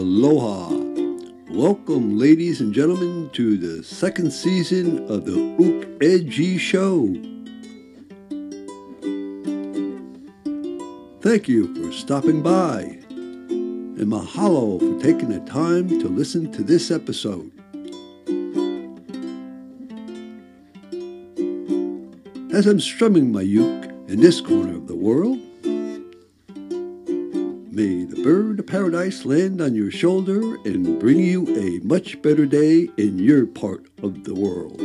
Aloha. Welcome, ladies and gentlemen, to the second season of the Ook Edgy Show. Thank you for stopping by, and mahalo for taking the time to listen to this episode. As I'm strumming my uke in this corner of the world, May the bird of paradise land on your shoulder and bring you a much better day in your part of the world.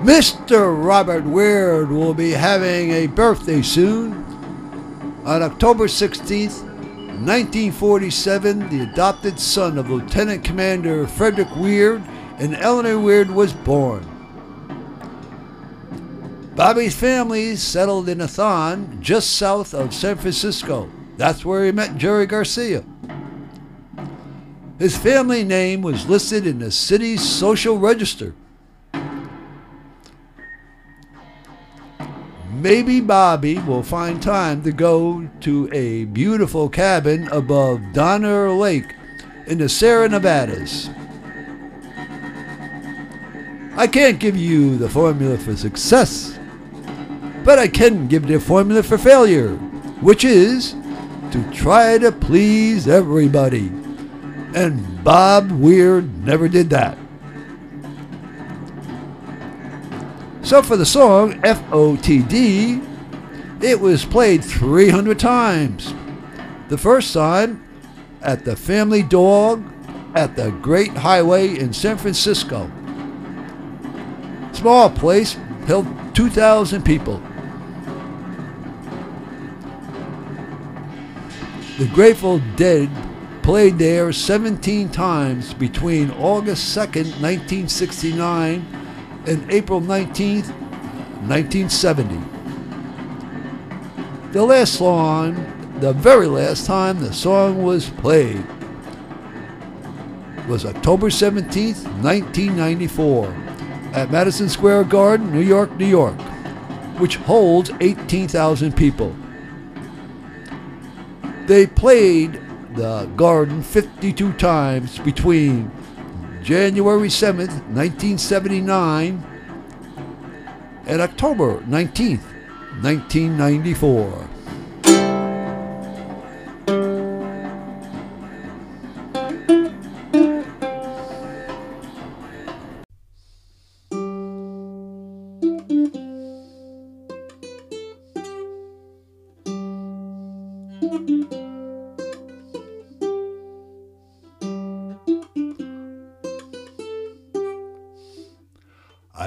Mr. Robert Weir will be having a birthday soon. On October 16th, 1947, the adopted son of Lieutenant Commander Frederick Weir and Eleanor Weir was born. Bobby's family settled in Atherton, just south of San Francisco. That's where he met Jerry Garcia. His family name was listed in the city's social register. Maybe Bobby will find time to go to a beautiful cabin above Donner Lake in the Sierra Nevadas. I can't give you the formula for success, but I can give you the formula for failure, which is to try to please everybody. And Bob Weir never did that. So for the song FOTD, it was played 300 times. The first time at the Family Dog at the Great Highway in San Francisco. Small place, held 2,000 people. The Grateful Dead played there 17 times between August 2nd, 1969 and April 19th, 1970. The last song, the very last time the song was played, was October 17th, 1994, at Madison Square Garden, New York, New York, which holds 18,000 people. They played the Garden 52 times between January 7th, 1979, and October 19th, 1994.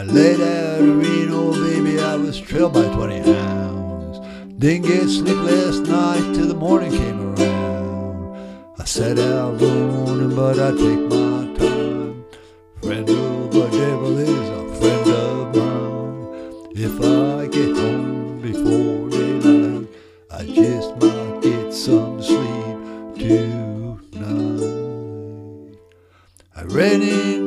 I laid out a Reno, baby, I was trailed by 20 hounds. Didn't get sleep last night till the morning came around. I set out running, but I take my time. Friend of the devil is a friend of mine. If I get home before daylight, I just might get some sleep tonight. I ran the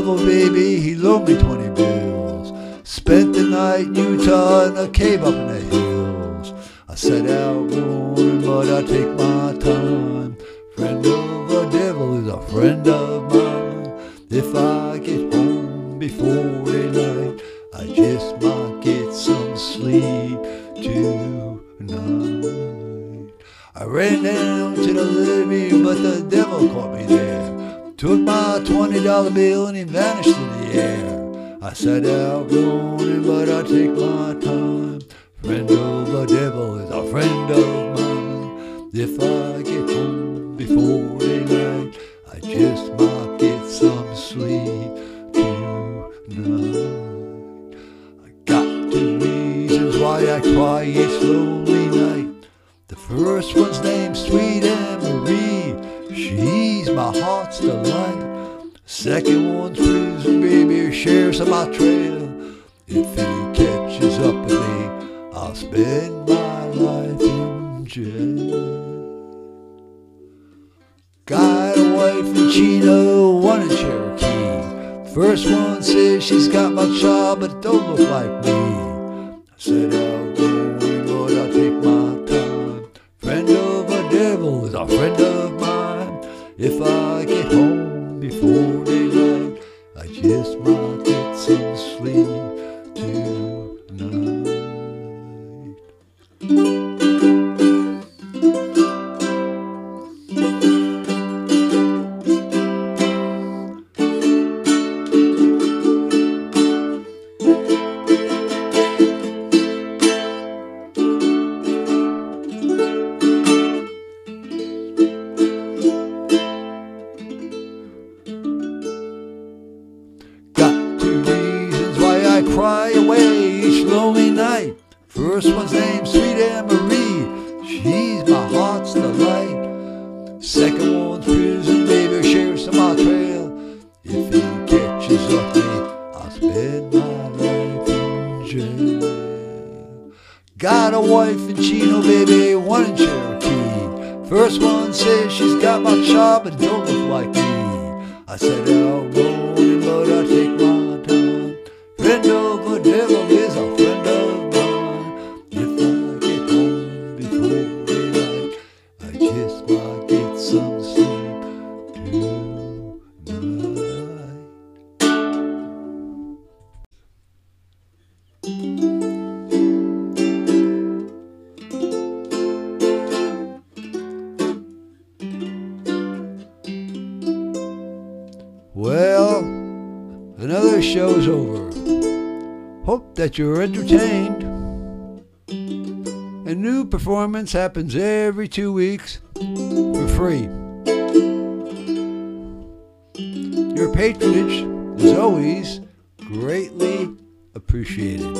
devil, baby, he loaned me 20 bills. Spent the night in Utah in a cave up in the hills. I set out running, but I take my time. Friend of the devil is a friend of mine. If I get home before daylight, I just might get some sleep tonight. I ran down to the living but the devil caught me there. Took my twenty dollar bill and he vanished in the air. I sat out running, but I take my time. Friend of the devil is a friend of mine. If I get home before daylight, I just might get some sleep tonight. I got two reasons why I cry each lonely night. The first one's named Sweet my heart's delight. Second one's prison, baby, shares of my trail. If he catches up with me, I'll spend my life in jail. Got a wife in Chino, one in Cherokee. First one says she's got my child, but don't look like me. I said I'll go, Lord, I'll take my time. Friend of a devil is a friend of. If I get home before daylight, I just might get some sleep tonight. I cry away each lonely night. First one's named Sweet Anne Marie. She's my heart's delight. Second one's prison, baby, sheriff's on my trail. If he catches up me, I'll spend my life in jail. Got a wife in Chino, baby, one in Cherokee. First one says she's got my job but don't look like me. I said I'll Well, another show's over. Hope that you're entertained. A new performance happens every two weeks for free. Your patronage is always greatly appreciated.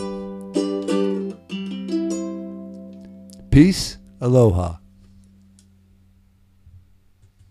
Peace, aloha.